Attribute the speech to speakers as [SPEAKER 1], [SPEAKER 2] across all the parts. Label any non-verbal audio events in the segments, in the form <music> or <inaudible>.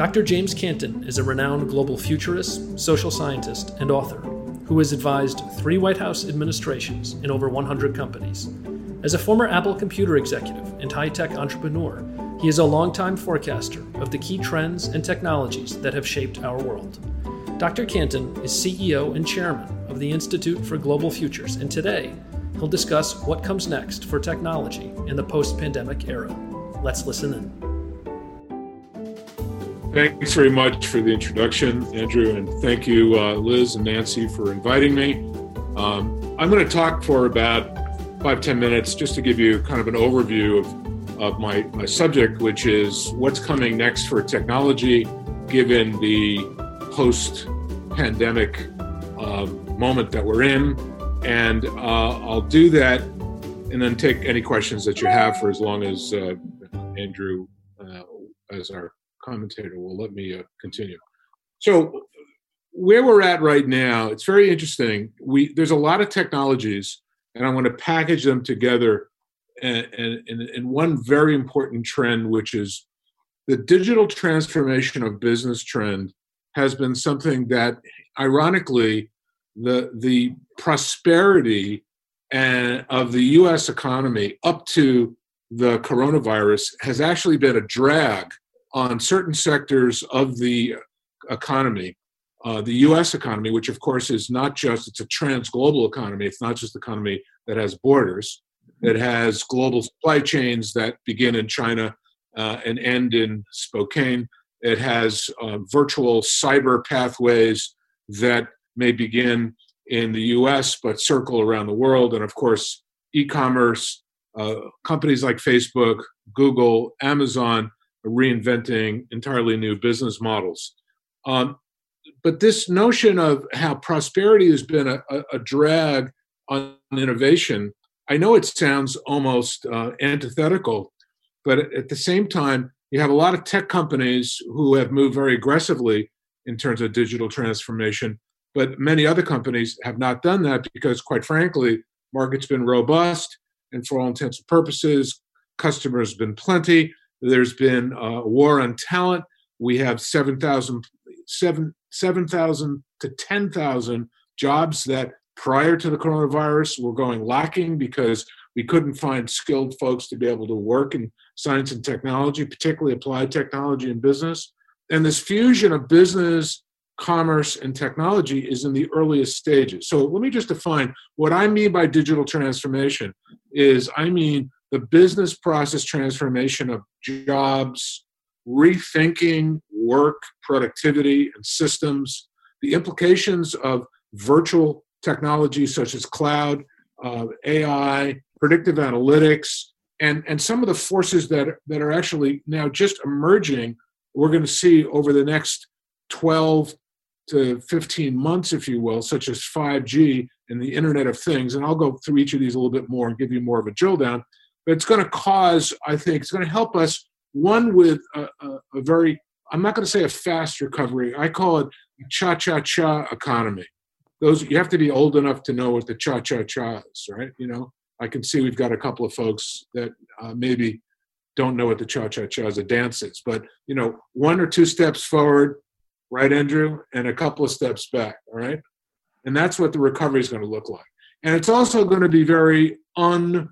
[SPEAKER 1] Dr. James Canton is a renowned global futurist, social scientist, and author who has advised three White House administrations in over 100 companies. As a former Apple computer executive and high tech entrepreneur, he is a longtime forecaster of the key trends and technologies that have shaped our world. Dr. Canton is CEO and chairman of the Institute for Global Futures, and today he'll discuss what comes next for technology in the post pandemic era. Let's listen in.
[SPEAKER 2] Thanks very much for the introduction, Andrew, and thank you, uh, Liz and Nancy, for inviting me. Um, I'm going to talk for about five ten minutes just to give you kind of an overview of, of my, my subject, which is what's coming next for technology given the post pandemic uh, moment that we're in. And uh, I'll do that and then take any questions that you have for as long as uh, Andrew, uh, as our commentator will let me uh, continue. So where we're at right now, it's very interesting. We there's a lot of technologies, and I want to package them together and, and, in one very important trend, which is the digital transformation of business trend has been something that, ironically, the the prosperity and of the U.S. economy up to the coronavirus has actually been a drag on certain sectors of the economy, uh, the U.S. economy, which of course is not just it's a trans-global economy. It's not just an economy that has borders. It has global supply chains that begin in China uh, and end in Spokane. It has uh, virtual cyber pathways that may begin in the U.S. but circle around the world, and of course, e-commerce. Uh, companies like Facebook, Google, Amazon reinventing entirely new business models. Um, but this notion of how prosperity has been a, a, a, drag on innovation, I know it sounds almost uh, antithetical, but at the same time, you have a lot of tech companies who have moved very aggressively in terms of digital transformation, but many other companies have not done that because, quite frankly, market's been robust, and for all intents and purposes, customers have been plenty, there's been a war on talent. We have 7,000 7, 7, to 10,000 jobs that prior to the coronavirus were going lacking because we couldn't find skilled folks to be able to work in science and technology, particularly applied technology and business. And this fusion of business, commerce, and technology is in the earliest stages. So let me just define what I mean by digital transformation is I mean the business process transformation of jobs, rethinking work, productivity, and systems, the implications of virtual technology such as cloud, uh, AI, predictive analytics, and, and some of the forces that, that are actually now just emerging, we're going to see over the next 12 to 15 months, if you will, such as 5G and the Internet of Things. And I'll go through each of these a little bit more and give you more of a drill down but it's going to cause, I think, it's going to help us, one, with a, a, a very, I'm not going to say a fast recovery, I call it cha cha cha economy. Those you have to be old enough to know what the cha cha cha is, right? You know, I can see we've got a couple of folks that uh, maybe don't know what the cha cha cha is a dance is, but you know, one or two steps forward, right, Andrew, and a couple of steps back, all right? And that's what the recovery is going to look like. And it's also going to be very un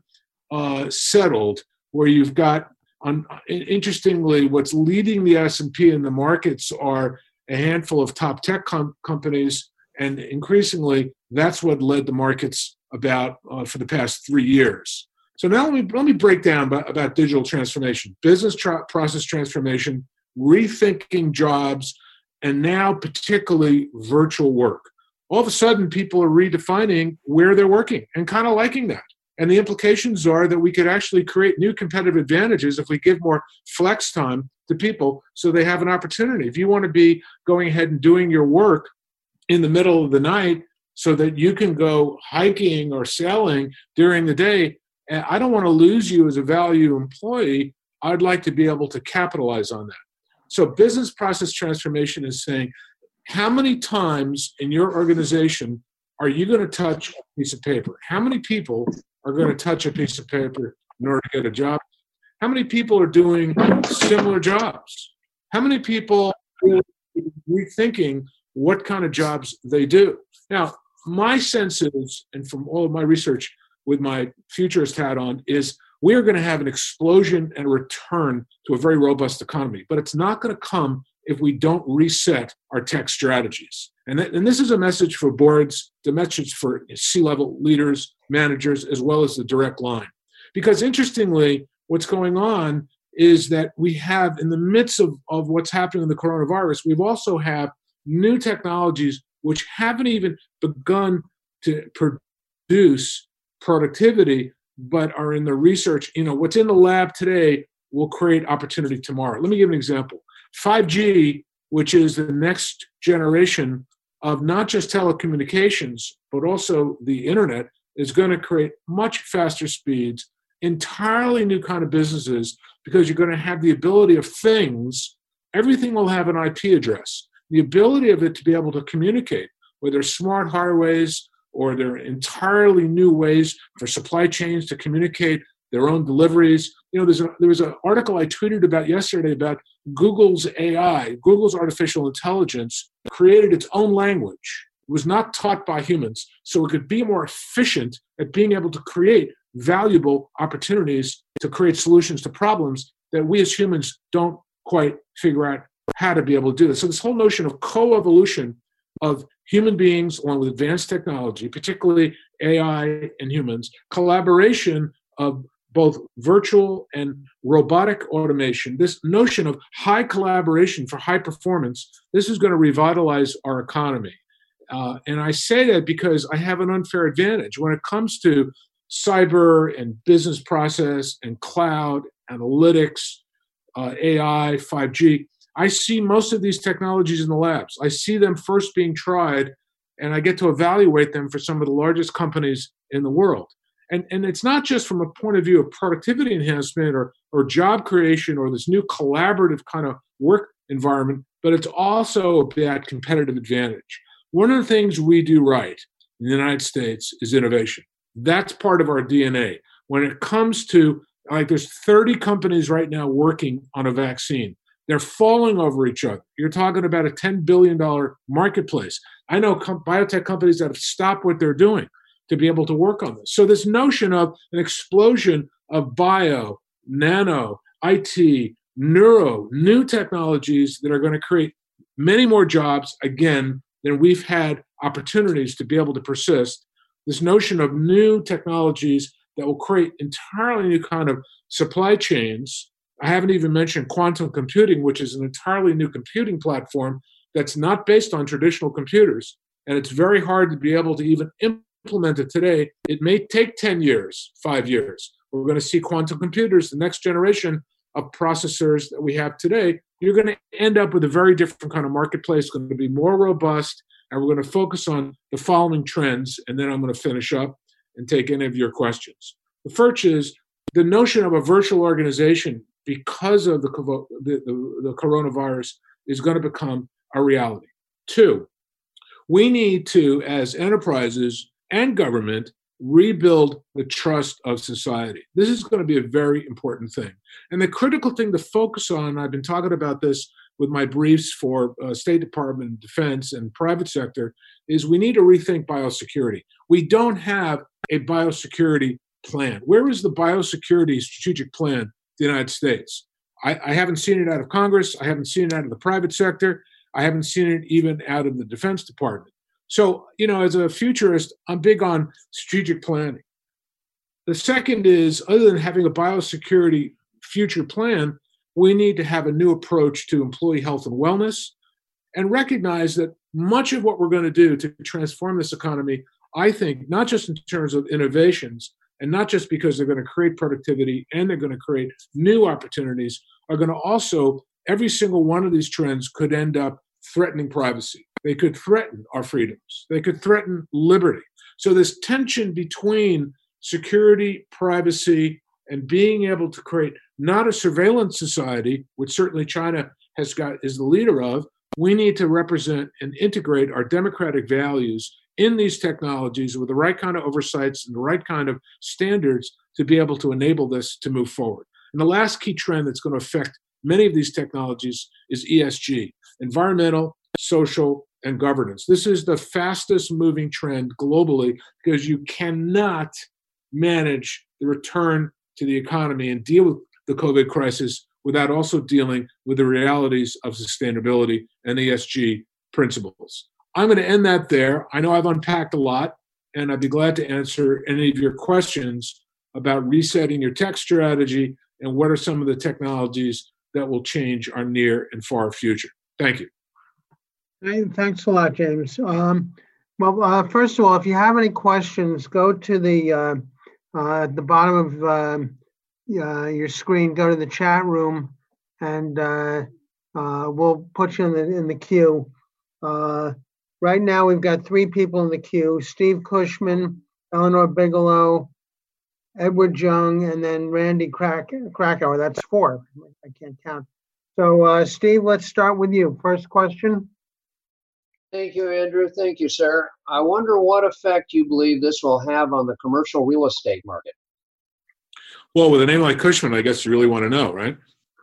[SPEAKER 2] uh, settled, where you've got, um, interestingly, what's leading the S&P in the markets are a handful of top tech com- companies, and increasingly, that's what led the markets about uh, for the past three years. So now let me let me break down about, about digital transformation, business tra- process transformation, rethinking jobs, and now particularly virtual work. All of a sudden, people are redefining where they're working and kind of liking that. And the implications are that we could actually create new competitive advantages if we give more flex time to people so they have an opportunity. If you want to be going ahead and doing your work in the middle of the night so that you can go hiking or sailing during the day, I don't want to lose you as a value employee. I'd like to be able to capitalize on that. So, business process transformation is saying, how many times in your organization are you going to touch a piece of paper? How many people are going to touch a piece of paper in order to get a job. How many people are doing similar jobs? How many people are rethinking what kind of jobs they do? Now, my sense is, and from all of my research with my futurist hat on, is we are going to have an explosion and a return to a very robust economy. But it's not going to come if we don't reset our tech strategies. And, and this is a message for boards, the message for C level leaders, managers, as well as the direct line. Because interestingly, what's going on is that we have, in the midst of, of what's happening in the coronavirus, we've also have new technologies which haven't even begun to produce productivity, but are in the research. You know, what's in the lab today will create opportunity tomorrow. Let me give an example. 5G, which is the next generation of not just telecommunications, but also the internet, is going to create much faster speeds, entirely new kind of businesses, because you're going to have the ability of things. Everything will have an IP address. The ability of it to be able to communicate, whether smart highways or they're entirely new ways for supply chains to communicate their own deliveries. You know, there's a, there was an article I tweeted about yesterday about Google's AI, Google's artificial intelligence, created its own language. It was not taught by humans, so it could be more efficient at being able to create valuable opportunities to create solutions to problems that we as humans don't quite figure out how to be able to do this. So this whole notion of co-evolution of human beings along with advanced technology, particularly AI and humans, collaboration of both virtual and robotic automation, this notion of high collaboration for high performance, this is going to revitalize our economy. Uh, and I say that because I have an unfair advantage when it comes to cyber and business process and cloud, analytics, uh, AI, 5G. I see most of these technologies in the labs. I see them first being tried, and I get to evaluate them for some of the largest companies in the world and and it's not just from a point of view of productivity enhancement or or job creation or this new collaborative kind of work environment but it's also about competitive advantage. One of the things we do right in the united states is innovation. That's part of our dna when it comes to like there's 30 companies right now working on a vaccine. They're falling over each other. You're talking about a 10 billion dollar marketplace. I know com- biotech companies that have stopped what they're doing to be able to work on this. So, this notion of an explosion of bio, nano, IT, neuro, new technologies that are going to create many more jobs again than we've had opportunities to be able to persist. This notion of new technologies that will create entirely new kind of supply chains. I haven't even mentioned quantum computing, which is an entirely new computing platform that's not based on traditional computers. And it's very hard to be able to even implemented today, it may take 10 years, five years. We're going to see quantum computers, the next generation of processors that we have today. You're going to end up with a very different kind of marketplace, it's going to be more robust, and we're going to focus on the following trends. And then I'm going to finish up and take any of your questions. The first is the notion of a virtual organization because of the, the, the, the coronavirus is going to become a reality. Two, we need to, as enterprises, and government rebuild the trust of society. This is going to be a very important thing. And the critical thing to focus on, I've been talking about this with my briefs for uh, State Department, Defense, and private sector, is we need to rethink biosecurity. We don't have a biosecurity plan. Where is the biosecurity strategic plan of the United States? I, I haven't seen it out of Congress. I haven't seen it out of the private sector. I haven't seen it even out of the Defense Department. So, you know, as a futurist, I'm big on strategic planning. The second is, other than having a biosecurity future plan, we need to have a new approach to employee health and wellness and recognize that much of what we're going to do to transform this economy, I think, not just in terms of innovations and not just because they're going to create productivity and they're going to create new opportunities, are going to also, every single one of these trends could end up threatening privacy. They could threaten our freedoms. They could threaten liberty. So, this tension between security, privacy, and being able to create not a surveillance society, which certainly China has got is the leader of, we need to represent and integrate our democratic values in these technologies with the right kind of oversights and the right kind of standards to be able to enable this to move forward. And the last key trend that's going to affect many of these technologies is ESG, environmental, social, and governance. This is the fastest moving trend globally because you cannot manage the return to the economy and deal with the COVID crisis without also dealing with the realities of sustainability and ESG principles. I'm going to end that there. I know I've unpacked a lot, and I'd be glad to answer any of your questions about resetting your tech strategy and what are some of the technologies that will change our near and far future. Thank you.
[SPEAKER 3] Thanks a lot, James. Um, well, uh, first of all, if you have any questions, go to the uh, uh, the bottom of um, uh, your screen. Go to the chat room, and uh, uh, we'll put you in the in the queue. right now, we've got three people in the queue: Steve Cushman, Eleanor Bigelow, Edward Young, and then Randy Krak- Krakauer. That's four. I can't count. So, Steve, let's start with you. First question.
[SPEAKER 4] Thank you, Andrew. Thank you, sir. I wonder what effect you believe this will have on the commercial real estate market.
[SPEAKER 2] Well, with a name like Cushman, I guess you really want to know, right?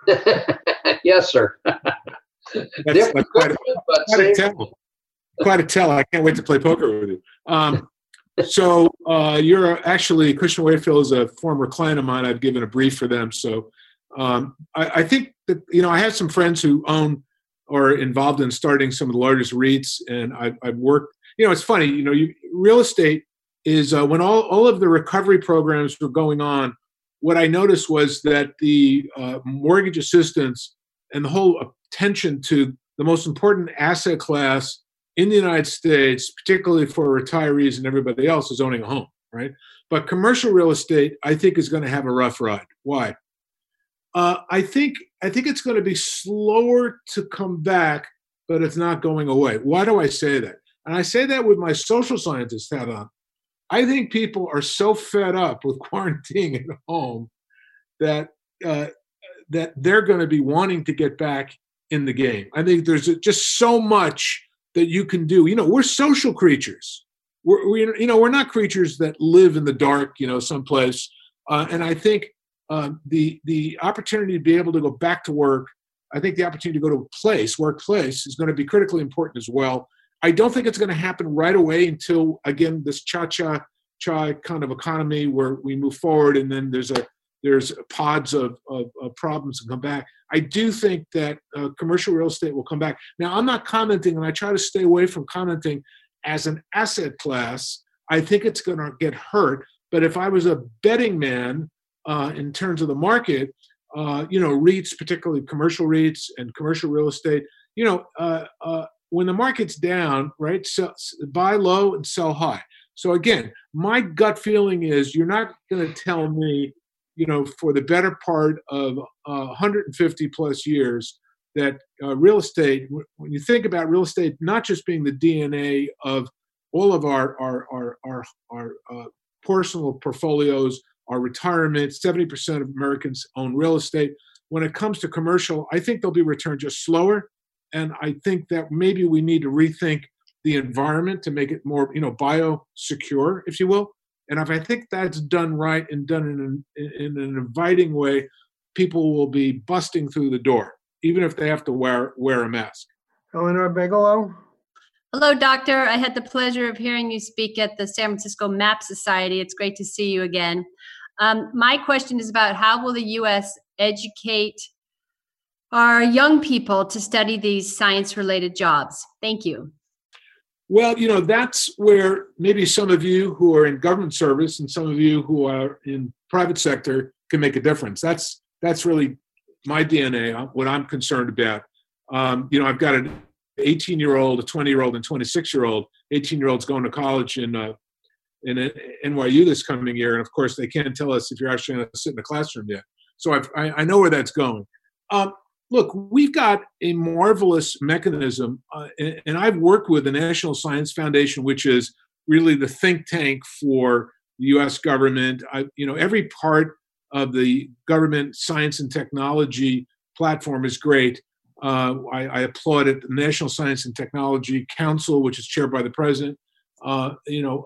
[SPEAKER 2] <laughs>
[SPEAKER 4] yes, sir.
[SPEAKER 2] that's, quite, a, quite, a tell. quite a tell. I can't wait to play poker with you. Um, so uh, you're actually Cushman Wakefield is a former client of mine. I've given a brief for them. So um, I, I, think that you know I have some friends who own or involved in starting some of the largest REITs, and I've, I've worked. You know, it's funny. You know, you, real estate is uh, when all all of the recovery programs were going on. What I noticed was that the uh, mortgage assistance and the whole attention to the most important asset class in the United States, particularly for retirees and everybody else, is owning a home, right? But commercial real estate, I think, is going to have a rough ride. Why? Uh, I think I think it's going to be slower to come back, but it's not going away. Why do I say that? And I say that with my social scientist hat on. I think people are so fed up with <laughs> quarantining at home that uh, that they're going to be wanting to get back in the game. I think there's just so much that you can do. You know, we're social creatures. We're, we, you know, we're not creatures that live in the dark, you know, someplace. Uh, and I think uh, the the opportunity to be able to go back to work, I think the opportunity to go to a place, workplace, is going to be critically important as well. I don't think it's going to happen right away until again this cha-cha cha kind of economy where we move forward and then there's a there's pods of, of, of problems and come back. I do think that uh, commercial real estate will come back. Now, I'm not commenting, and I try to stay away from commenting as an asset class. I think it's going to get hurt. But if I was a betting man, uh, in terms of the market, uh, you know, REITs, particularly commercial REITs and commercial real estate, you know, uh, uh, when the market's down, right, sell, buy low and sell high. So again, my gut feeling is you're not going to tell me, you know, for the better part of 150 uh, plus years that uh, real estate, when you think about real estate, not just being the DNA of all of our our our our, our uh, personal portfolios our retirement. 70% of Americans own real estate. When it comes to commercial, I think they'll be returned just slower. And I think that maybe we need to rethink the environment to make it more, you know, biosecure, if you will. And if I think that's done right and done in an, in an inviting way, people will be busting through the door, even if they have to wear wear a mask.
[SPEAKER 3] Eleanor Bigelow.
[SPEAKER 5] Hello, Doctor. I had the pleasure of hearing you speak at the San Francisco MAP Society. It's great to see you again. Um, my question is about how will the U.S. educate our young people to study these science-related jobs? Thank you.
[SPEAKER 2] Well, you know, that's where maybe some of you who are in government service and some of you who are in private sector can make a difference. That's that's really my DNA. Uh, what I'm concerned about. Um, you know, I've got an 18 year old, a 20 year old, and 26 year old. 18 year olds going to college in uh, in NYU this coming year, and of course they can't tell us if you're actually going to sit in the classroom yet. So I've, i know where that's going. Um, look, we've got a marvelous mechanism, uh, and, and, I've worked with the National Science Foundation, which is really the think tank for the U.S. government. I, you know, every part of the government science and technology platform is great. Uh, I, I, applaud it. The National Science and Technology Council, which is chaired by the president, uh, you know,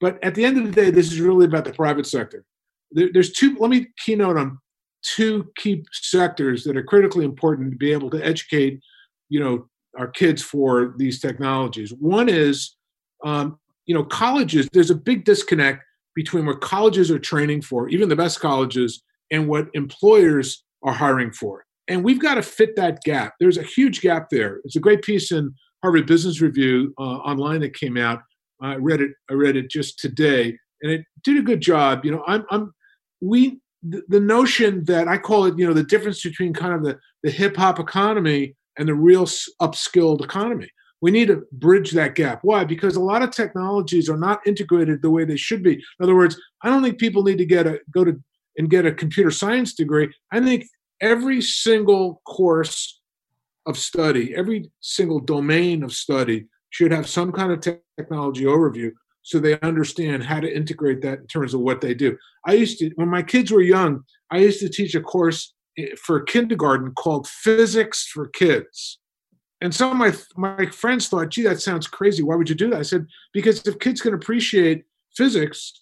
[SPEAKER 2] but at the end of the day, this is really about the private sector. There, there's two. Let me keynote on two key sectors that are critically important to be able to educate, you know, our kids for these technologies. One is, um, you know, colleges. There's a big disconnect between what colleges are training for, even the best colleges, and what employers are hiring for. And we've got to fit that gap. There's a huge gap there. It's a great piece in Harvard Business Review uh, online that came out. I read it. I read it just today, and it did a good job. You know, I'm, I'm we the, the notion that I call it, you know, the difference between kind of the the hip hop economy and the real upskilled economy. We need to bridge that gap. Why? Because a lot of technologies are not integrated the way they should be. In other words, I don't think people need to get a go to and get a computer science degree. I think every single course of study, every single domain of study should have some kind of technology overview so they understand how to integrate that in terms of what they do. I used to, when my kids were young, I used to teach a course eh, for kindergarten called Physics for Kids. And some of my my friends thought, "Gee, that sounds crazy. Why would you do that?" I said, "Because if kids can appreciate physics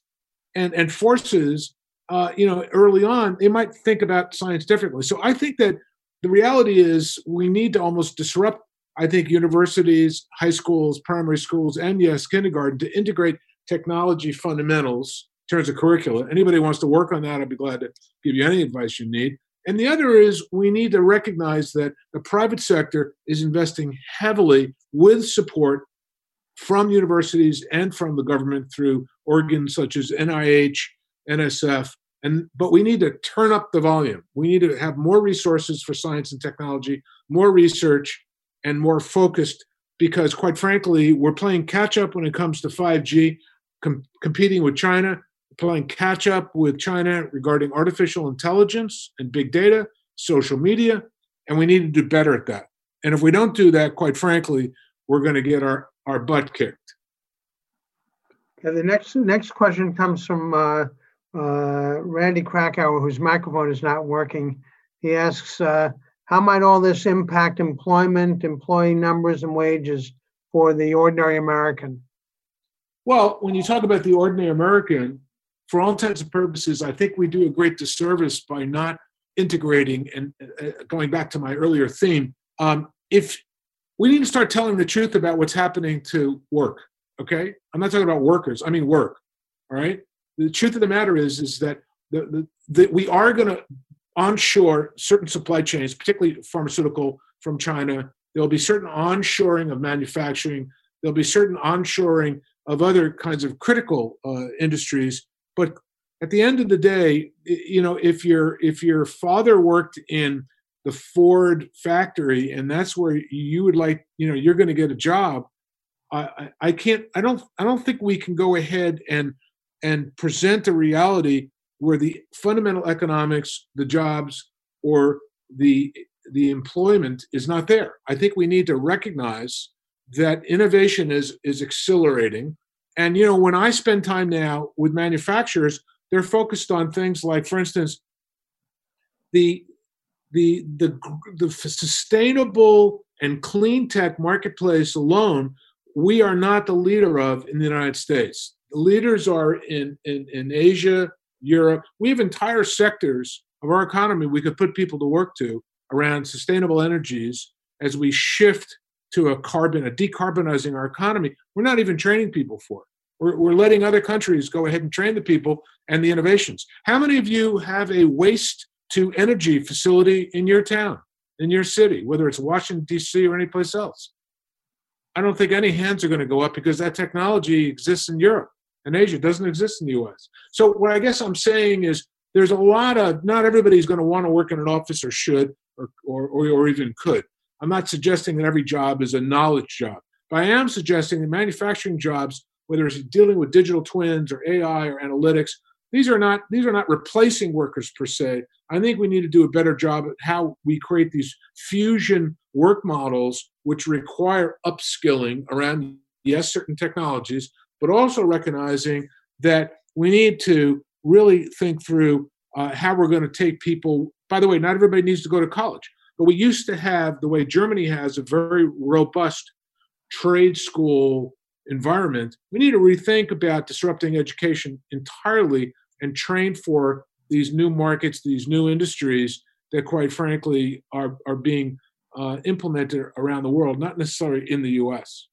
[SPEAKER 2] and and forces, uh, you know, early on, they might think about science differently." So I think that the reality is we need to almost disrupt I think universities, high schools, primary schools, and yes, kindergarten to integrate technology fundamentals in terms of curricula. Anybody wants to work on that, I'd be glad to give you any advice you need. And the other is we need to recognize that the private sector is investing heavily with support from universities and from the government through organs such as NIH, NSF, and but we need to turn up the volume. We need to have more resources for science and technology, more research, and more focused because, quite frankly, we're playing catch up when it comes to 5G, com- competing with China, playing catch up with China regarding artificial intelligence and big data, social media, and we need to do better at that. And if we don't do that, quite frankly, we're going to get our, our butt kicked.
[SPEAKER 3] Okay, the next next question comes from uh, uh, Randy Krakauer, whose microphone is not working. He asks, uh, how might all this impact employment, employee numbers, and wages for the ordinary American?
[SPEAKER 2] Well, when you talk about the ordinary American, for all intents and purposes, I think we do a great disservice by not integrating and uh, going back to my earlier theme. Um, if we need to start telling the truth about what's happening to work, okay? I'm not talking about workers. I mean work. All right. The truth of the matter is, is that the, the, the we are going to onshore certain supply chains, particularly pharmaceutical from China. There'll be certain onshoring of manufacturing. There'll be certain onshoring of other kinds of critical uh, industries. But at the end of the day, you know, if your if your father worked in the Ford factory and that's where you would like, you know, you're going to get a job. I, I can't. I don't. I don't think we can go ahead and and present a reality where the fundamental economics, the jobs, or the the employment is not there. I think we need to recognize that innovation is is accelerating. And you know, when I spend time now with manufacturers, they're focused on things like, for instance, the the the the sustainable and clean tech marketplace alone, we are not the leader of in the United States. The leaders are in in, in Asia, Europe. We have entire sectors of our economy we could put people to work to around sustainable energies as we shift to a carbon, a decarbonizing our economy. We're not even training people for it. We're, we're letting other countries go ahead and train the people and the innovations. How many of you have a waste to energy facility in your town, in your city, whether it's Washington, D.C. or anyplace else? I don't think any hands are going to go up because that technology exists in Europe in Asia. It doesn't exist in the US. So what I guess I'm saying is there's a lot of not everybody's going to want to work in an office or should or, or, or, or even could. I'm not suggesting that every job is a knowledge job, but I am suggesting that manufacturing jobs, whether it's dealing with digital twins or AI or analytics, these are not these are not replacing workers per se. I think we need to do a better job at how we create these fusion work models which require upskilling around yes certain technologies but also recognizing that we need to really think through uh, how we're going to take people. By the way, not everybody needs to go to college, but we used to have the way Germany has a very robust trade school environment. We need to rethink about disrupting education entirely and train for these new markets, these new industries that, quite frankly, are are being uh, implemented around the world, not necessarily in the U.S.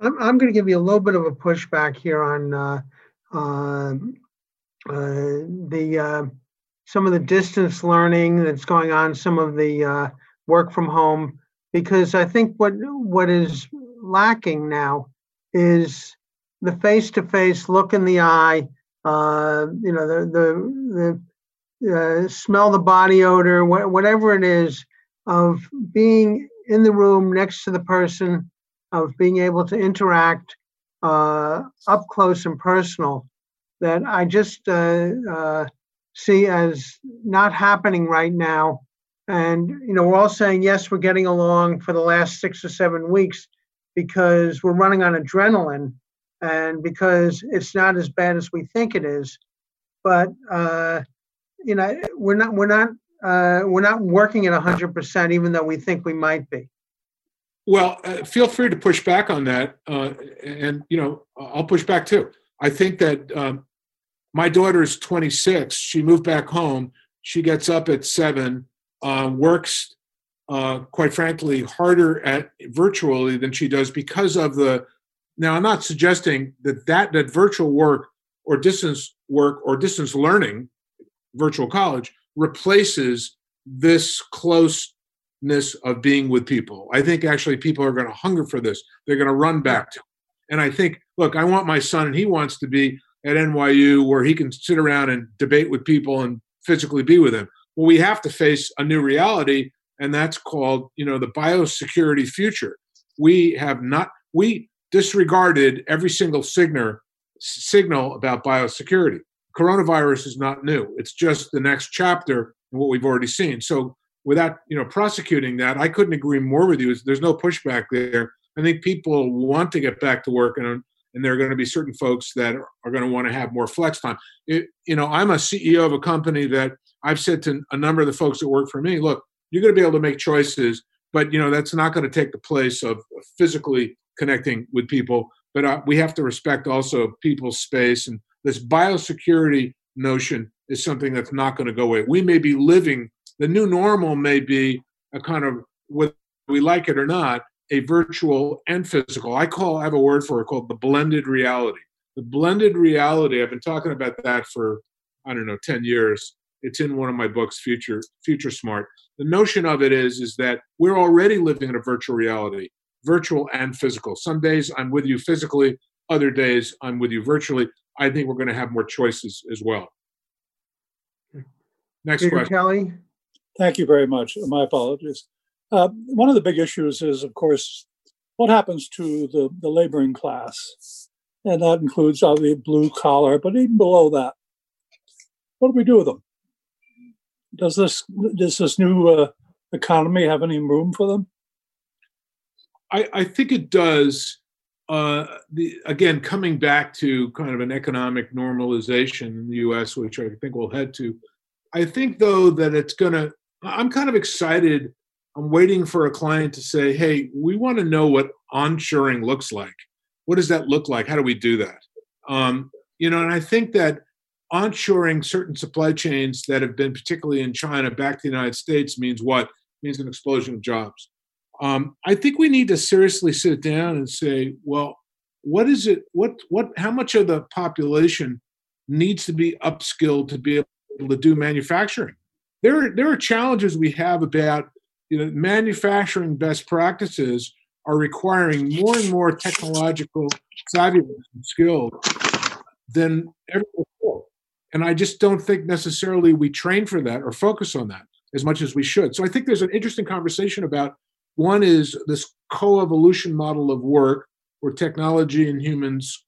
[SPEAKER 3] I'm, I'm going to give you a little bit of a pushback here on uh, uh, uh, the uh, some of the distance learning that's going on, some of the uh, work from home, because I think what what is lacking now is the face-to-face look in the eye. Uh, you know, the the the smell the body odor, wh- whatever it is, of being in the room next to the person, of being able to interact uh, up close and personal that I just uh, uh, see as not happening right now. And, you know, we're all saying, yes, we're getting along for the last six or seven weeks because we're running on adrenaline and because it's not as bad as we think it is. But, uh, you know, we're not, we're not, uh, we're not working at 100%, even though we think we might be.
[SPEAKER 2] Well, uh, feel free to push back on that, uh, and you know I'll push back too. I think that um, my daughter is 26. She moved back home. She gets up at seven, uh, works, quite frankly, harder at virtually than she does because of the. Now, I'm not suggesting that that that virtual work or distance work or distance learning, virtual college, replaces this close of being with people. I think actually people are going to hunger for this. They're going to run back to. It. And I think, look, I want my son, and he wants to be at NYU where he can sit around and debate with people and physically be with them. Well, we have to face a new reality, and that's called, you know, the biosecurity future. We have not we disregarded every single signal signal about biosecurity. Coronavirus is not new. It's just the next chapter in what we've already seen. So without you know prosecuting that, I couldn't agree more with you. There's no pushback there. I think people want to get back to work, and and there are going to be certain folks that are going to want to have more flex time. It, you know, I'm a CEO of a company that I've said to a number of the folks that work for me, look, you're going to be able to make choices, but you know that's not going to take the place of physically connecting with people. But uh, we have to respect also people's space, and this biosecurity notion is something that's not going to go away. We may be living the new normal may be a kind of whether we like it or not a virtual and physical. I call i have a word for it called the blended reality. The blended reality i've been talking about that for i don't know 10 years. It's in one of my books future future smart. The notion of it is is that we're already living in a virtual reality virtual and physical. Some days i'm with you physically other days i'm with you virtually. I think we're going to have more choices as well. Next
[SPEAKER 3] Peter
[SPEAKER 2] question.
[SPEAKER 3] Kelly.
[SPEAKER 6] Thank you very much. My apologies. Uh, one of the big issues is, of course, what happens to the, the laboring class? And that includes uh, the blue collar, but even below that, what do we do with them? Does this does this new uh, economy have any room for them?
[SPEAKER 2] I, I think it does. Uh, the, again, coming back to kind of an economic normalization in the U.S., which I think we'll head to. I think though that it's going to I'm kind of excited. I'm waiting for a client to say, hey, we want to know what onshoring looks like. What does that look like? How do we do that? Um, you know, and I think that onshoring certain supply chains that have been particularly in China back to the United States means what? It means an explosion of jobs. Um, I think we need to seriously sit down and say, well, what is it? What what? How much of the population needs to be upskilled to be able to do manufacturing? There there are challenges we have about you know manufacturing best practices are requiring more and more technological savviness and skill than ever before. And I just don't think necessarily we train for that or focus on that as much as we should. So I think there's an interesting conversation about one is this co-evolution model of work where technology and humans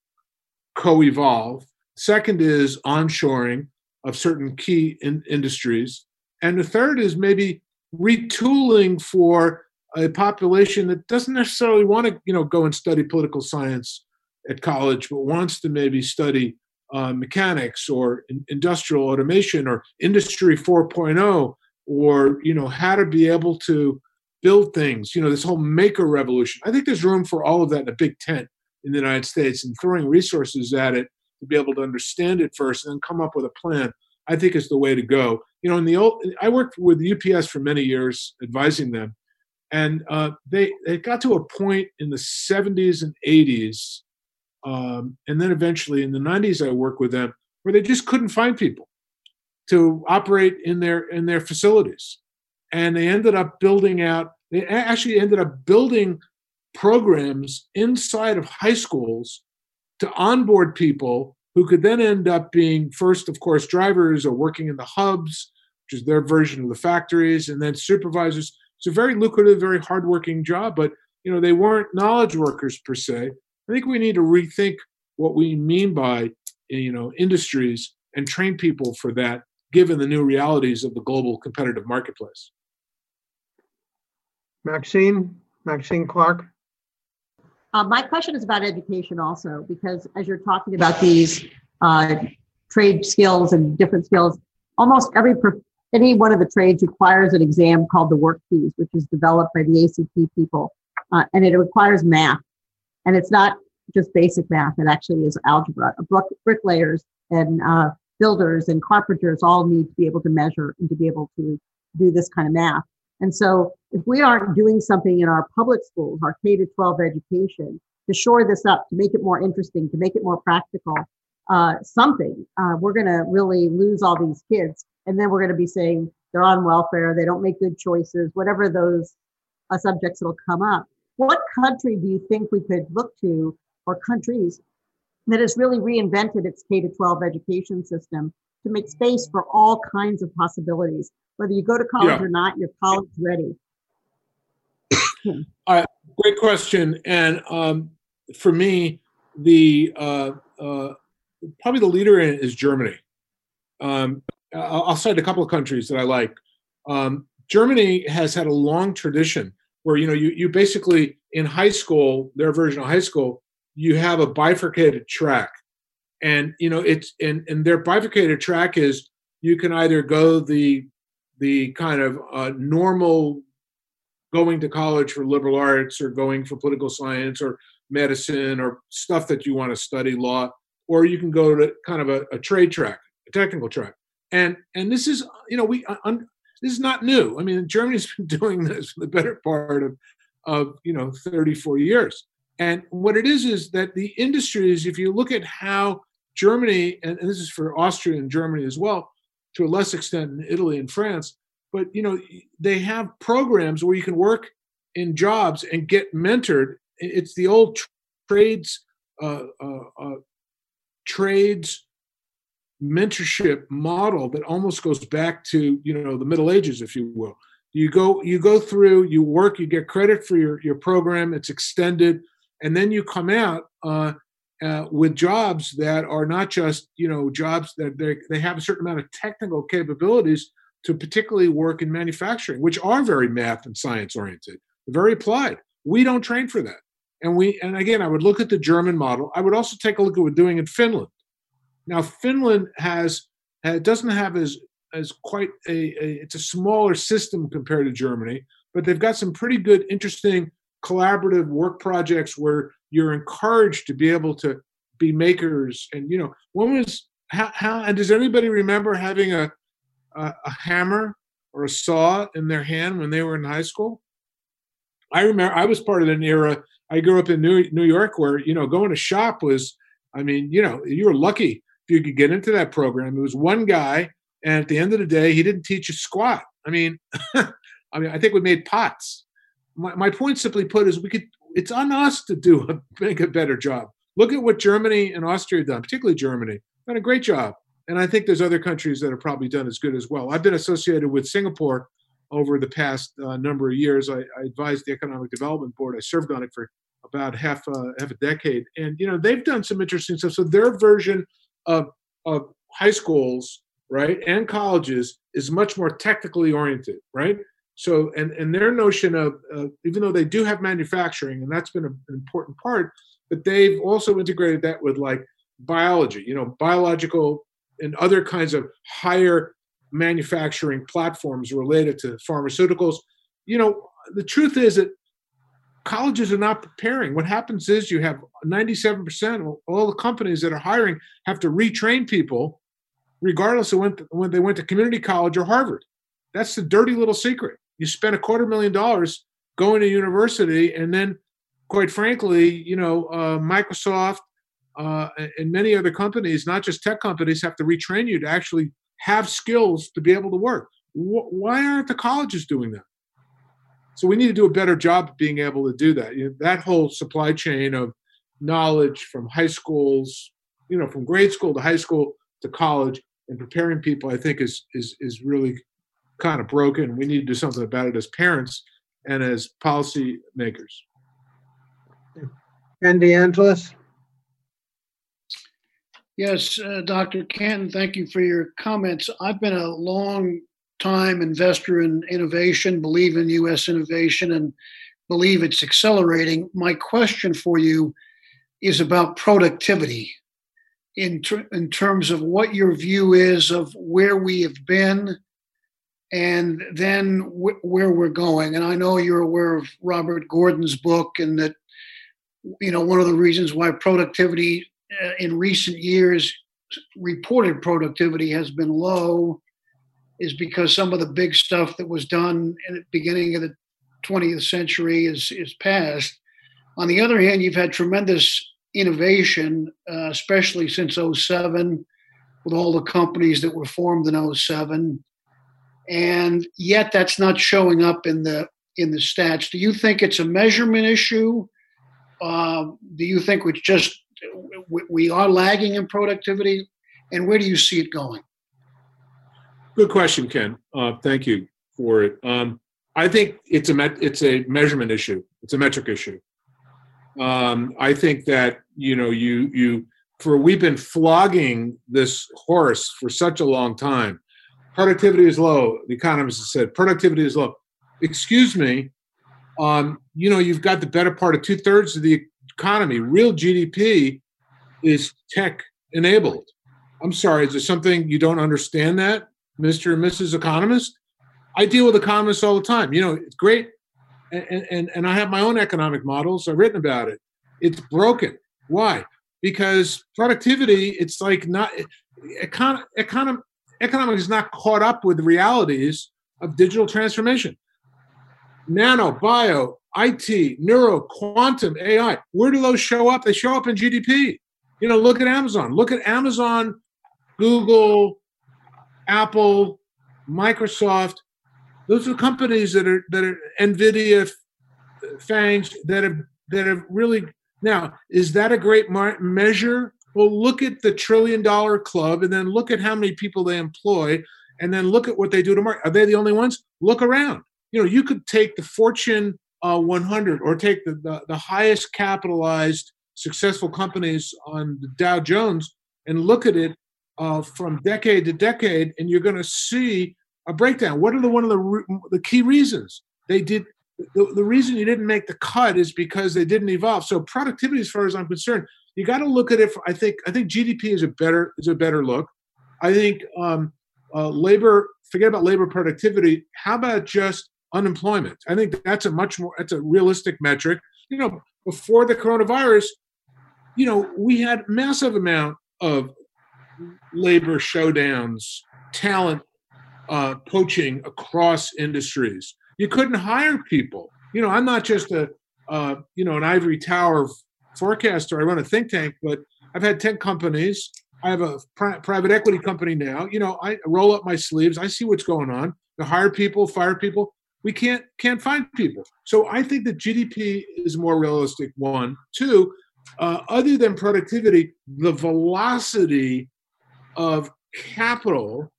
[SPEAKER 2] co-evolve. Second is onshoring of certain key in- industries and the third is maybe retooling for a population that doesn't necessarily want to, you know, go and study political science at college, but wants to maybe study uh, mechanics or in, industrial automation or industry 4.0 or you know how to be able to build things you know this whole maker revolution. I think there's room for all of that in a big tent in the united states and throwing resources at it to be able to understand it first and then come up with a plan I think is the way to go. You know, in the old, I worked with UPS for many years, advising them, and uh, they they got to a point in the 70s and 80s, um, and then eventually in the 90s, I worked with them where they just couldn't find people to operate in their in their facilities, and they ended up building out. They actually ended up building programs inside of high schools to onboard people who could then end up being first, of course, drivers or working in the hubs, which is their version of the factories, and then supervisors. It's a very lucrative, very hardworking job, but you know they weren't knowledge workers per se. I think we need to rethink what we mean by you know industries and train people for that, given the new realities of the global competitive marketplace.
[SPEAKER 3] Maxine, Maxine Clark.
[SPEAKER 7] Uh, my question is about education also, because as you're talking about these uh, trade skills and different skills, almost every any one of the trades requires an exam called the WorkKeys, which is developed by the ACT people, uh, and it requires math, and it's not just basic math; it actually is algebra. Bricklayers and uh, builders and carpenters all need to be able to measure and to be able to do this kind of math. And so if we aren't doing something in our public schools, our K to 12 education, to shore this up, to make it more interesting, to make it more practical, uh, something, uh, we're going to really lose all these kids. And then we're going to be saying they're on welfare, they don't make good choices, whatever those uh, subjects that'll come up. What country do you think we could look to, or countries, that has really reinvented its K to 12 education system to make space for all kinds of possibilities? Whether you go to college yeah. or not, you're college ready.
[SPEAKER 2] Uh, great question. And um, for me, the uh, uh, probably the leader in is Germany. Um, I'll cite a couple of countries that I like. Um, Germany has had a long tradition where you know you you basically in high school, their version of high school, you have a bifurcated track, and you know it's and and their bifurcated track is you can either go the the kind of uh, normal going to college for liberal arts or going for political science or medicine or stuff that you want to study law or you can go to kind of a, a trade track a technical track. And and this is you know we uh, un, this is not new. I mean germany's <laughs> been doing this for the better part of of you know 34 years. And what it is is that the industries if you look at how germany and, and this is for austria and germany as well to a less extent in italy and france but you know they have programs where you can work in jobs and get mentored. It's the old trades uh, uh, uh, trades mentorship model that almost goes back to you know the middle ages if you will. You go you go through you work you get credit for your your program it's extended and then you come out uh, uh, with jobs that are not just you know jobs that they they have a certain amount of technical capabilities to particularly work in manufacturing, which are very math and science oriented, very applied. We don't train for that. And we and again, I would look at the German model. I would also take a look at what we're doing in Finland. Now, Finland has uh, doesn't have as as quite a, a it's a smaller system compared to Germany, but they've got some pretty good, interesting collaborative work projects where you're encouraged to be able to be makers. And you know, when was how, how and does anybody remember having a a, a hammer or a saw in their hand when they were in high school. I remember I was part of an era. I grew up in New New York where you know going to shop was, I mean, you know, you were lucky if you could get into that program. It was one guy, and at the end of the day, he didn't teach you squat. I mean, <laughs> I mean, I think we made pots. My, my point, simply put, is we could. It's on us to do a, <laughs> make a better job. Look at what Germany and Austria done, particularly Germany, done a great job and I think there's other countries that have probably done as good as well. I've been associated with Singapore over the past uh, number of years. I, I, advised the Economic Development Board. I served on it for about half uh, half a decade, and you know they've done some interesting stuff. So their version of of high schools, right, and colleges is much more technically oriented, right. So and and their notion of uh, even though they do have manufacturing, and that's been an important part, but they've also integrated that with like biology, you know, biological and other kinds of higher manufacturing platforms related to pharmaceuticals. You know, the truth is that colleges are not preparing. What happens is you have 97% of all the companies that are hiring have to retrain people regardless of when, when they went to community college or Harvard. That's the dirty little secret. You spend a quarter million dollars going to university, and then, quite frankly, you know, uh, Microsoft uh, and many other companies, not just tech companies, have to retrain you to actually have skills to be able to work. why aren't the colleges doing that? So we need to do a better job of being able to do that. You know, that whole supply chain of knowledge from high schools, you know, from grade school to high school to college, and preparing people, I think is is is really kind of broken. We need to do something about it as parents and as policy makers.
[SPEAKER 3] And DeAngelis?
[SPEAKER 8] Yes, uh, Dr. Canton, thank you for your comments. I've been a long time investor in innovation, believe in US innovation, and believe it's accelerating. My question for you is about productivity in, ter- in terms of what your view is of where we have been and then wh- where we're going. And I know you're aware of Robert Gordon's book and that, you know, one of the reasons why productivity in recent years, reported productivity has been low is because some of the big stuff that was done in the beginning of the 20th century is, is past. On the other hand, you've had tremendous innovation, uh, especially since 07, with all the companies that were formed in 07. And yet that's not showing up in the in the stats. Do you think it's a measurement issue? Uh, do you think it's just we are lagging in productivity? And where do you see it going?
[SPEAKER 2] Good question, Ken. Uh, thank you for it. Um, I think it's a met- it's a measurement issue. It's a metric issue. Um, I think that you know you you for we've been flogging this horse for such a long time. Productivity is low. The economists have said productivity is low. Excuse me. Um, you know you've got the better part of two thirds of the economy. Real GDP is tech enabled. I'm sorry. Is there something you don't understand that? Mr. and Mrs. Economist. I deal with economists all the time. You know, it's great. And, and, and I have my own economic models. I've written about it. It's broken. Why? Because productivity, it's like not, econ, econ, economics is not caught up with realities of digital transformation. Nano, bio, IT, neuro, quantum, AI. Where do those show up? They show up in GDP. You know, look at Amazon. Look at Amazon, Google, Apple, Microsoft, those are companies that are that are Nvidia, FANGs that have that have really now is that a great mar- measure? Well, look at the trillion dollar club, and then look at how many people they employ, and then look at what they do to market. Are they the only ones? Look around. You know, you could take the Fortune uh, 100 or take the, the the highest capitalized successful companies on the Dow Jones and look at it uh, from decade to decade, and you're going to see a breakdown. What are the one of the the key reasons they did? The, the reason you didn't make the cut is because they didn't evolve. So productivity, as far as I'm concerned, you got to look at it. For, I think I think GDP is a better is a better look. I think um, uh, labor. Forget about labor productivity. How about just unemployment? I think that's a much more that's a realistic metric. You know, before the coronavirus, you know, we had massive amount of labor showdowns, talent uh, poaching across industries. You couldn't hire people. You know, I'm not just a uh, you know an ivory tower forecaster. I run a think tank, but I've had ten companies. I have a pri- private equity company now. You know, I roll up my sleeves. I see what's going on. To hire people, fire people. We can't can't find people. So I think that GDP is more realistic. One, two. Uh, other than productivity, the velocity of capital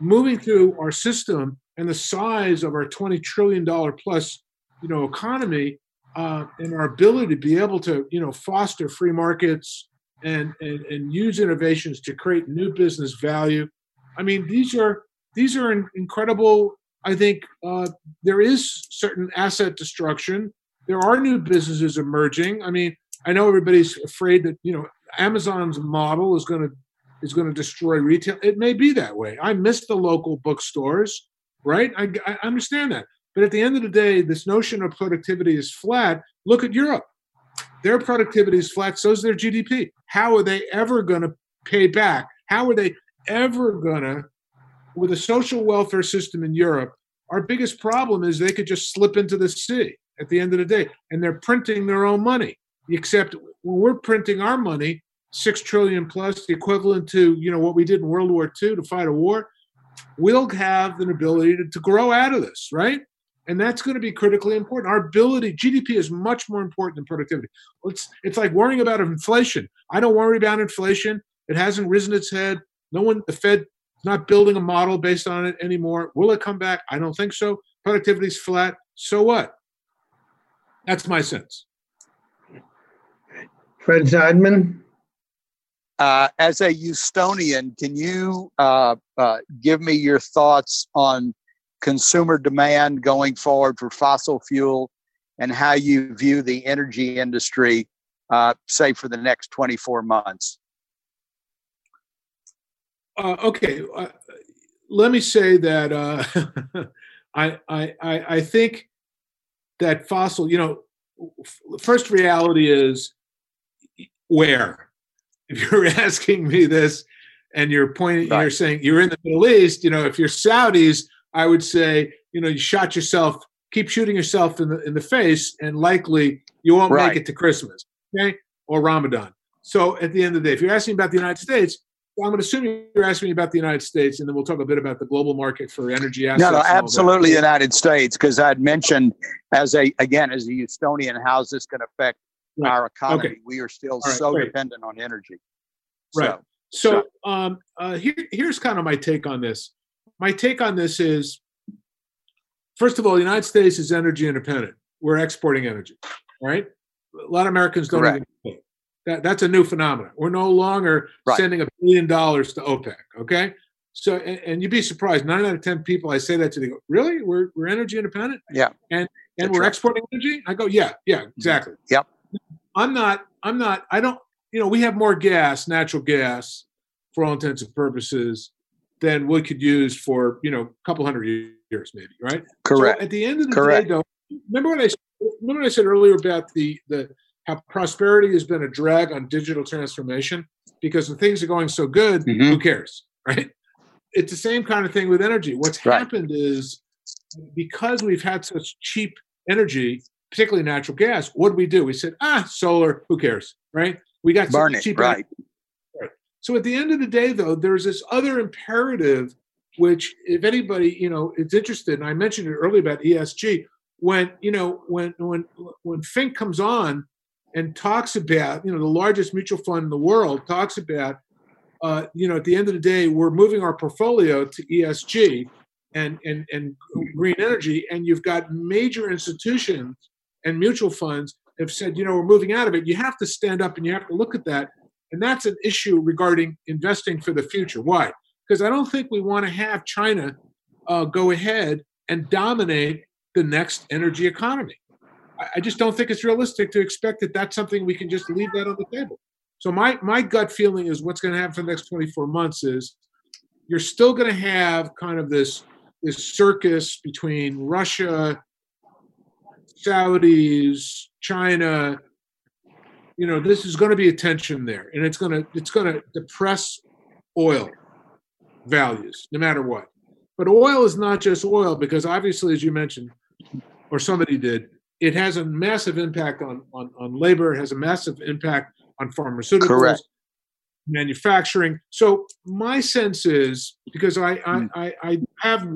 [SPEAKER 2] moving through our system and the size of our 20 trillion dollar plus you know economy uh, and our ability to be able to you know foster free markets and, and and use innovations to create new business value i mean these are these are incredible i think uh, there is certain asset destruction there are new businesses emerging i mean i know everybody's afraid that you know amazon's model is going to is going to destroy retail. It may be that way. I miss the local bookstores, right? I, I understand that. But at the end of the day, this notion of productivity is flat. Look at Europe. Their productivity is flat, so is their GDP. How are they ever going to pay back? How are they ever gonna, with a social welfare system in Europe, our biggest problem is they could just slip into the sea at the end of the day, and they're printing their own money. Except when we're printing our money, six trillion plus, the equivalent to you know what we did in World War II to fight a war, we'll have an ability to, to grow out of this, right? And that's going to be critically important. Our ability, GDP is much more important than productivity. It's, it's like worrying about inflation. I don't worry about inflation. It hasn't risen its head. No one, the Fed not building a model based on it anymore. Will it come back? I don't think so. Productivity's flat. So what? That's my sense.
[SPEAKER 3] Fred Zeidman.
[SPEAKER 9] Uh, as a Houstonian, can you uh, uh, give me your thoughts on consumer demand going forward for fossil fuel and how you view the energy industry, uh, say, for the next 24 months?
[SPEAKER 2] Uh, okay, uh, let me say that <laughs> I, I, I think that fossil, you know, first reality is where <laughs> if you're <laughs> asking me this and you're pointing right. you're saying you're in the middle east you know if you're saudis i would say you know you shot yourself keep shooting yourself in the in the face and likely you won't right. make it to christmas okay or ramadan so at the end of the day if you're asking about the united states I'm going to assume you're asking me about the United States, and then we'll talk a bit about the global market for energy assets.
[SPEAKER 9] No, no, absolutely, the United States, because I'd mentioned as a again as a Houstonian, how's this going to affect right. our economy. Okay. We are still right. so Great. dependent on energy.
[SPEAKER 2] Right. So, so um, uh, here, here's kind of my take on this. My take on this is, first of all, the United States is energy independent. We're exporting energy, right? A lot of Americans don't Correct. even that. That's a new phenomenon. We're no longer right. sending a billion dollars to OPEC. Okay. So, and, and, you'd be surprised. Nine out of ten people I say that to, they go, "Really? We're we're energy independent?
[SPEAKER 9] Yeah.
[SPEAKER 2] And and That's we're right. exporting energy? I go, yeah, yeah, mm-hmm. exactly.
[SPEAKER 9] Yep.
[SPEAKER 2] I'm not, I'm not, I don't, you know, we have more gas, natural gas, for all intents and purposes, than we could use for, you know, a couple hundred years, maybe, right?
[SPEAKER 9] Correct.
[SPEAKER 2] So at the end of the Correct. day, though, remember what I remember what I said earlier about the the how prosperity has been a drag on digital transformation because when things are going so good, mm-hmm. who cares, right? It's the same kind of thing with energy. What's right. happened is because we've had such cheap energy, particularly natural gas, what do we do? We said, ah, solar, who cares, right? We got
[SPEAKER 9] burn it,
[SPEAKER 2] cheap
[SPEAKER 9] right.
[SPEAKER 2] right. So at the end of the day, though, there's this other imperative, which if anybody, you know, is interested, and I mentioned it earlier about ESG, when, you know, when when when Fink comes on and talks about, you know, the largest mutual fund in the world talks about, uh, you know, at the end of the day, we're moving our portfolio to ESG and, and, and green energy, and you've got major institutions and mutual funds have said, you know, we're moving out of it. You have to stand up and you have to look at that. And that's an issue regarding investing for the future. Why? Because I don't think we want to have China uh, go ahead and dominate the next energy economy. I, just don't think it's realistic to expect that that's something we can just leave that on the table. So my my gut feeling is what's going to happen for the next 24 months is you're still going to have kind of this this circus between Russia Saudis, China, you know, this is going to be a tension there, and it's going to it's going to depress oil values no matter what. But oil is not just oil because obviously, as you mentioned, or somebody did, it has a massive impact on on, on labor. It has a massive impact on pharmaceuticals.
[SPEAKER 9] Correct.
[SPEAKER 2] Manufacturing. So my sense is because I, I, hmm. I, I have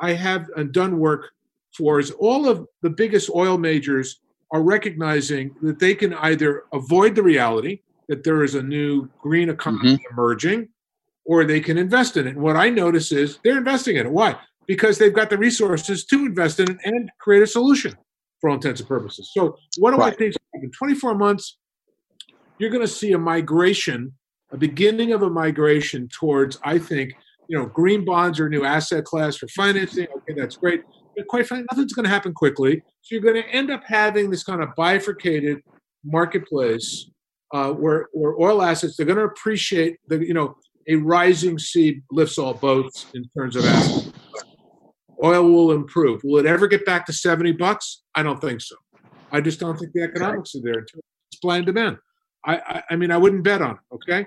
[SPEAKER 2] I have done work for is all of the biggest oil majors are recognizing that they can either avoid the reality that there is a new green economy mm-hmm. emerging or they can invest in it. And what I notice is they're investing in it. Why? Because they've got the resources to invest in and create a solution for all intents and purposes. So, what do right. I think? In 24 months, you're going to see a migration, a beginning of a migration towards, I think, you know, green bonds are a new asset class for financing. Okay, that's great but quite frankly, nothing's going to happen quickly. So you're going to end up having this kind of bifurcated marketplace uh, where where oil assets they're going to appreciate the you know a rising sea lifts all boats in terms of assets. Oil will improve. Will it ever get back to seventy bucks? I don't think so. I just don't think the economics are there in terms of supply and demand. I, I, I mean I wouldn't bet on it. Okay.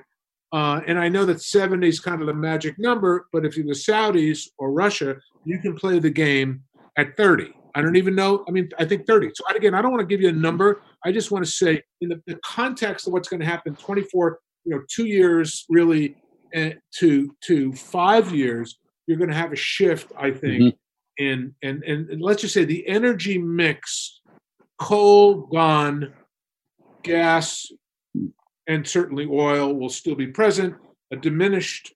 [SPEAKER 2] Uh, and I know that 70 is kind of the magic number, but if you're the Saudis or Russia, you can play the game at 30. I don't even know. I mean, I think 30. So again, I don't want to give you a number. I just want to say, in the, the context of what's going to happen, 24, you know, two years really uh, to to five years, you're going to have a shift. I think mm-hmm and, and and let's just say the energy mix, coal gone, gas, and certainly oil will still be present. A diminished,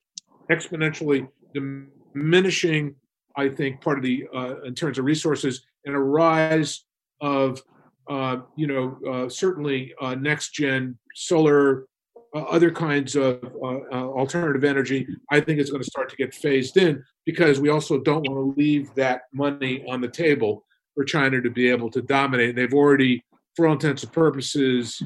[SPEAKER 2] exponentially diminishing, I think, part of the uh, in terms of resources, and a rise of uh, you know uh, certainly uh, next gen solar uh, other kinds of uh, uh, alternative energy, I think is going to start to get phased in because we also don't want to leave that money on the table for China to be able to dominate. They've already, for all intents and purposes,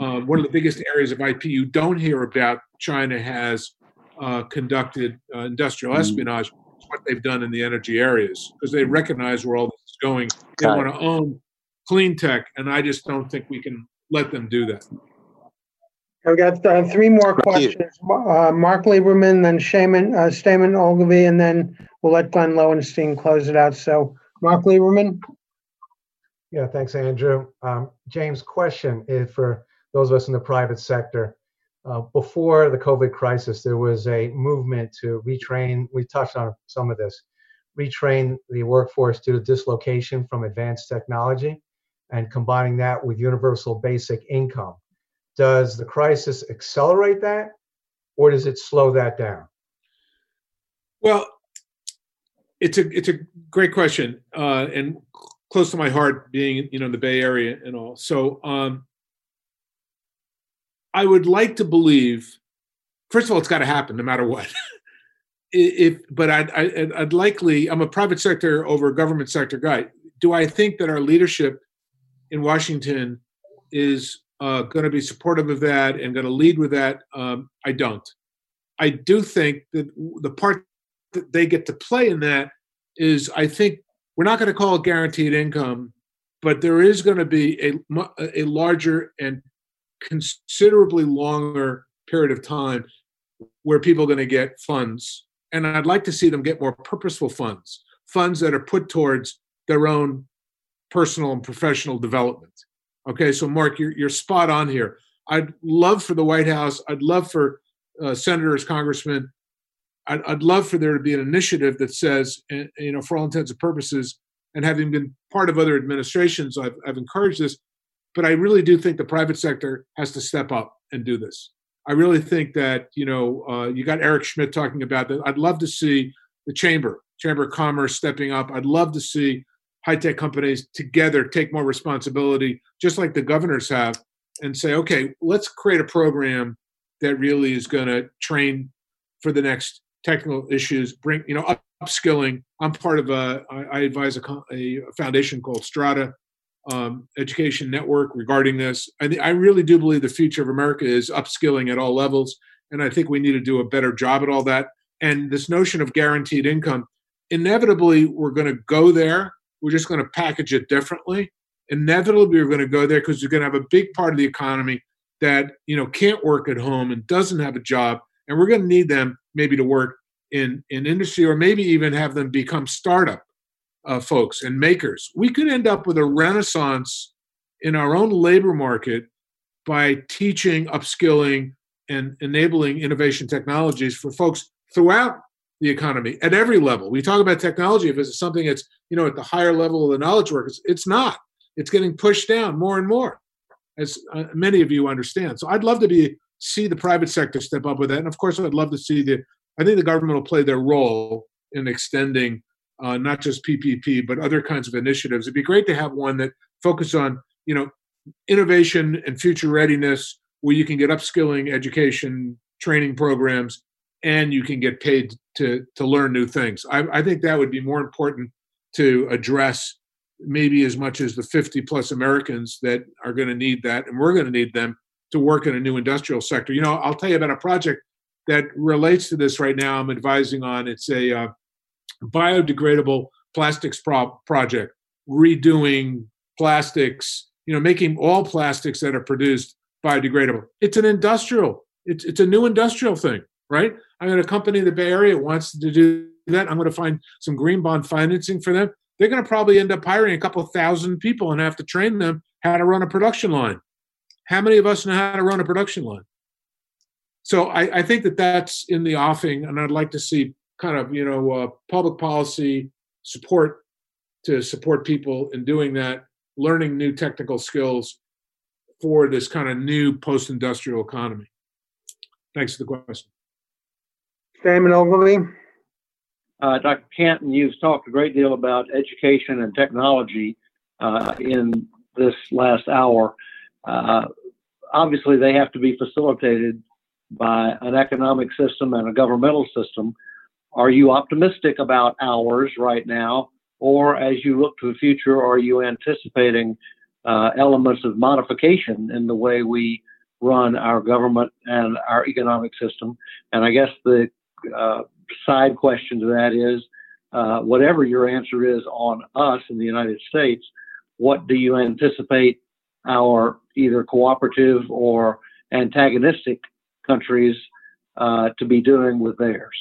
[SPEAKER 2] um, one of the biggest areas of IP you don't hear about. China has uh, conducted uh, industrial mm. espionage. What they've done in the energy areas because they recognize where all this is going. They want to own clean tech, and I just don't think we can let them do that.
[SPEAKER 3] I've got uh, three more questions. Uh, Mark Lieberman, then Shaman, uh, Damon Ogilvy, and then we'll let Glenn Lowenstein close it out. So, Mark Lieberman.
[SPEAKER 10] Yeah, thanks, Andrew. Um, James, question is for those of us in the private sector. Uh, before the COVID crisis, there was a movement to retrain. We touched on some of this. Retrain the workforce due to dislocation from advanced technology, and combining that with universal basic income does the crisis accelerate that or does it slow that down?
[SPEAKER 2] Well, it's a it's a great question uh, and close to my heart, being you know in the Bay Area and all. So um, I would like to believe. First of all, it's got to happen no matter what. <laughs> if but I'd, I'd, I'd likely I'm a private sector over government sector guy. Do I think that our leadership in Washington is uh, going to be supportive of that and going to lead with that. Um, I don't. I do think that the part that they get to play in that is, I think we're not going to call it guaranteed income, but there is going to be a a larger and considerably longer period of time where people are going to get funds, and I'd like to see them get more purposeful funds, funds that are put towards their own personal and professional development Okay, so Mark, you're, you're spot on here. I'd love for the White House, I'd love for uh, senators, congressmen, I'd, I'd love for there to be an initiative that says, eh, you know, for all intents and purposes, and having been part of other administrations, I've, I've encouraged this, but I really do think the private sector has to step up and do this. I really think that, you know, uh, you got Eric Schmidt talking about that. I'd love to see the chamber, Chamber of Commerce stepping up. I'd love to see high tech companies together take more responsibility, just like the governors have, and say, okay, let's create a program that really is going to train for the next technical issues, bring, you know, upskilling. I'm part of a, I advise a, a foundation called Strada um, Education Network regarding this. I, I really do believe the future of America is upskilling at all levels. And I think we need to do a better job at all that. And this notion of guaranteed income, inevitably, we're going to go there we're just going to package it differently. Inevitably, we're going to go there because you're going to have a big part of the economy that you know can't work at home and doesn't have a job, and we're going to need them maybe to work in in industry or maybe even have them become startup uh, folks and makers. We could end up with a renaissance in our own labor market by teaching, upskilling, and enabling innovation technologies for folks throughout the economy at every level. We talk about technology if it's something that's you know at the higher level of the knowledge workers. It's not. It's getting pushed down more and more, as uh, many of you understand. So I'd love to be see the private sector step up with that, and of course I'd love to see the. I think the government will play their role in extending uh, not just PPP but other kinds of initiatives. It'd be great to have one that focus on you know innovation and future readiness, where you can get upskilling, education, training programs and you can get paid to to learn new things. I, I think that would be more important to address maybe as much as the 50 plus Americans that are going to need that, and we're going to need them to work in a new industrial sector. You know, I'll tell you about a project that relates to this right now. I'm advising on. It's a uh, biodegradable plastics pro- project, redoing plastics. You know, making all plastics that are produced biodegradable. It's an industrial it's it's a new industrial thing, right? I got a company in the Bay Area wants to do that. I'm going to find some green bond financing for them. They're going to probably end up hiring a couple thousand people and have to train them how to run a production line. How many of us know how to run a production line? So I, I think that that's in the offing, and I'd like to see kind of you know uh, public policy support to support people in doing that, learning new technical skills for this kind of new post-industrial economy. Thanks for the question.
[SPEAKER 3] Damon Ogilvy.
[SPEAKER 11] Uh, Dr. Canton, you've talked a great deal about education and technology uh, in this last hour. Uh, obviously, they have to be facilitated by an economic system and a governmental system. Are you optimistic about ours right now? Or as you look to the future, are you anticipating uh, elements of modification in the way we run our government and our economic system? And I guess the uh, side question to that is uh, whatever your answer is on us in the United States, what do you anticipate our either cooperative or antagonistic countries uh, to be doing with theirs?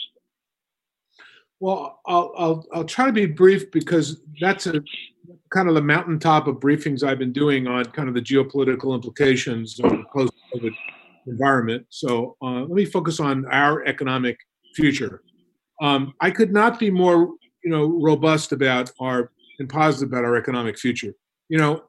[SPEAKER 2] Well, I'll, I'll, I'll try to be brief because that's a kind of the mountaintop of briefings I've been doing on kind of the geopolitical implications of the post-COVID environment. So uh, let me focus on our economic future. Um, I could not be more, you know, robust about our and positive about our economic future. You know,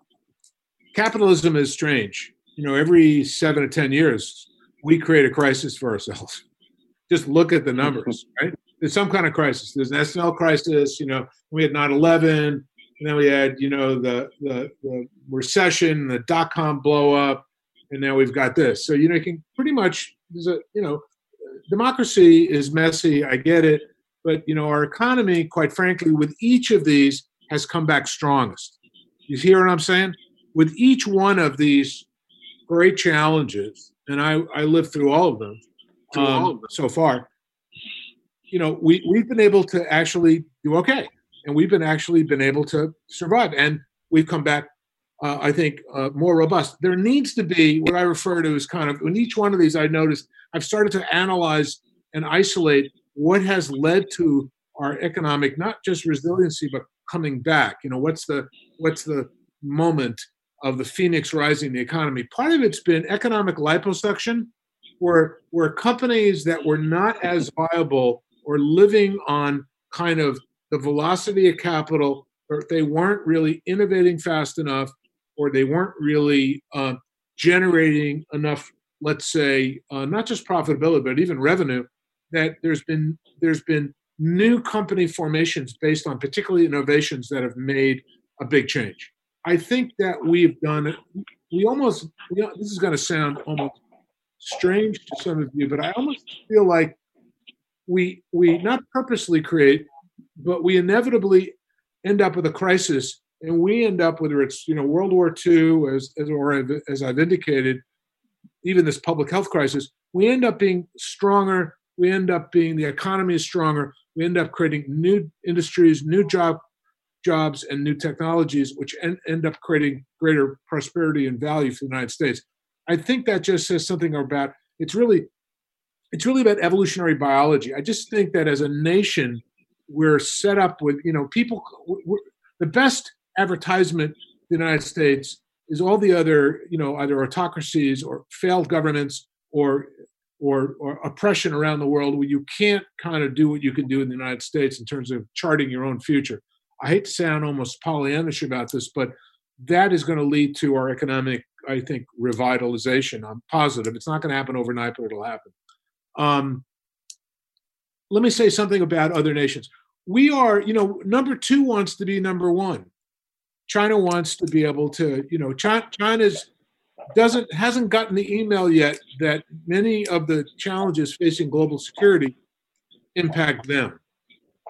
[SPEAKER 2] capitalism is strange. You know, every seven to ten years, we create a crisis for ourselves. <laughs> Just look at the numbers, <laughs> right? There's some kind of crisis. There's an S&L crisis. You know, we had 9/11, and then we had, you know, the the, the recession, the dot com blow up, and now we've got this. So you know, you can pretty much there's a you know democracy is messy. I get it, but you know, our economy, quite frankly, with each of these has come back strongest. You hear what I'm saying? With each one of these great challenges, and I I lived through all of them, um, all of them. so far. You know, we we've been able to actually do okay, and we've been actually been able to survive, and we've come back uh, I think, uh, more robust. There needs to be what I refer to as kind of in each one of these. I noticed I've started to analyze and isolate what has led to our economic not just resiliency but coming back. You know, what's the what's the moment of the phoenix rising the economy? Part of it's been economic liposuction, where where companies that were not as viable or living on kind of the velocity of capital or they weren't really innovating fast enough or they weren't really uh, generating enough, let's say, uh, not just profitability but even revenue, that there's been there's been new company formations based on particularly innovations that have made a big change. I think that we've done. We almost, you know, this is going to sound almost strange to some of you, but I almost feel like we we not purposely create, but we inevitably end up with a crisis and we end up whether it's you know World War II as as or as I've indicated, even this public health crisis, we end up being stronger. We end up being the economy is stronger. We end up creating new industries, new job jobs, and new technologies, which end, end up creating greater prosperity and value for the United States. I think that just says something about it's really it's really about evolutionary biology. I just think that as a nation, we're set up with you know people. the best advertisement the United States is all the other, you know, either autocracies or failed governments or or, or oppression around the world where you can't kind of do what you can do in the United States in terms of charting your own future. I hate to sound almost Pollyannish about this, but that is going to lead to our economic, I think, revitalization. I'm positive. It's not going to happen overnight, but it'll happen. Um, let me say something about other nations. We are, you know, number two wants to be number one. China wants to be able to, you know, China, China's doesn't hasn't gotten the email yet that many of the challenges facing global security impact them.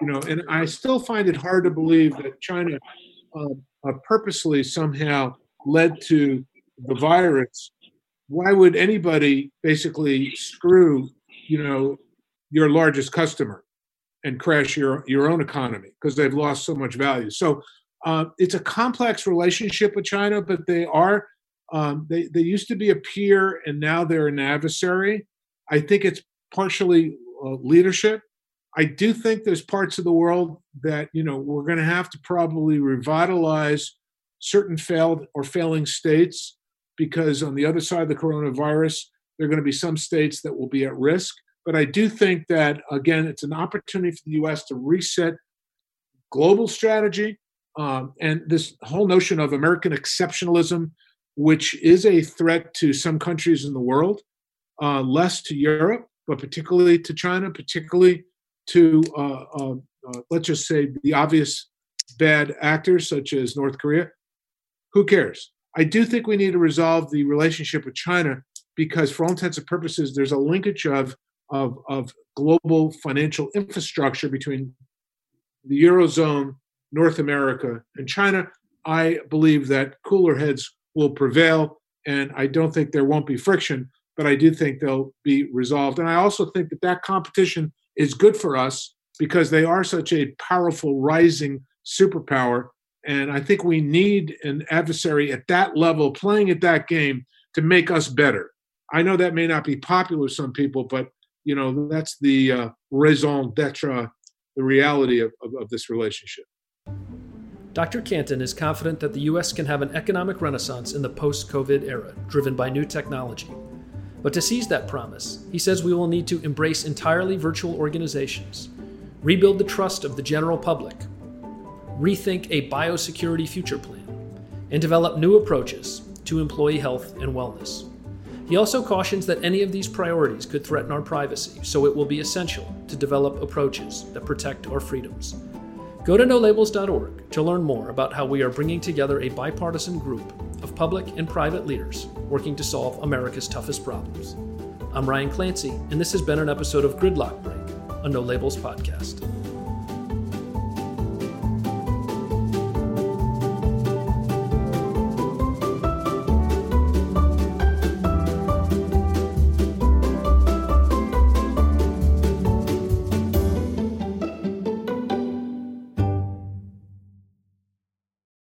[SPEAKER 2] You know, and I still find it hard to believe that China uh, uh, purposely somehow led to the virus. Why would anybody basically screw, you know, your largest customer and crash your your own economy because they've lost so much value? So uh, it's a complex relationship with China, but they are um, they they used to be a peer and now they're an adversary. I think it's partially uh, leadership. I do think there's parts of the world that you know we're going to have to probably revitalize certain failed or failing states because on the other side of the coronavirus, there are going to be some states that will be at risk. But I do think that again, it's an opportunity for the U.S. to reset global strategy um, and this whole notion of American exceptionalism, which is a threat to some countries in the world, uh, less to Europe, but particularly to China, particularly to, uh, uh, uh, let's just say, the obvious bad actors such as North Korea. Who cares? I do think we need to resolve the relationship with China because, for all intents and purposes, there's a linkage of, of, of global financial infrastructure between the Eurozone, North America, and China. I believe that cooler heads will prevail, and I don't think there won't be friction, but I do think they'll be resolved. And I also think that that competition is good for us because they are such a powerful rising superpower. And I think we need an adversary at that level playing at that game to make us better. I know that may not be popular with some people, but you know that's the uh, raison d'être, the reality of, of, of this relationship.
[SPEAKER 1] Dr. Canton is confident that the U.S. can have an economic renaissance in the post COVID era, driven by new technology. But to seize that promise, he says we will need to embrace entirely virtual organizations, rebuild the trust of the general public, rethink a biosecurity future plan, and develop new approaches to employee health and wellness. He also cautions that any of these priorities could threaten our privacy, so it will be essential to develop approaches that protect our freedoms. Go to nolabels.org to learn more about how we are bringing together a bipartisan group of public and private leaders working to solve America's toughest problems. I'm Ryan Clancy, and this has been an episode of Gridlock Break, a No Labels podcast.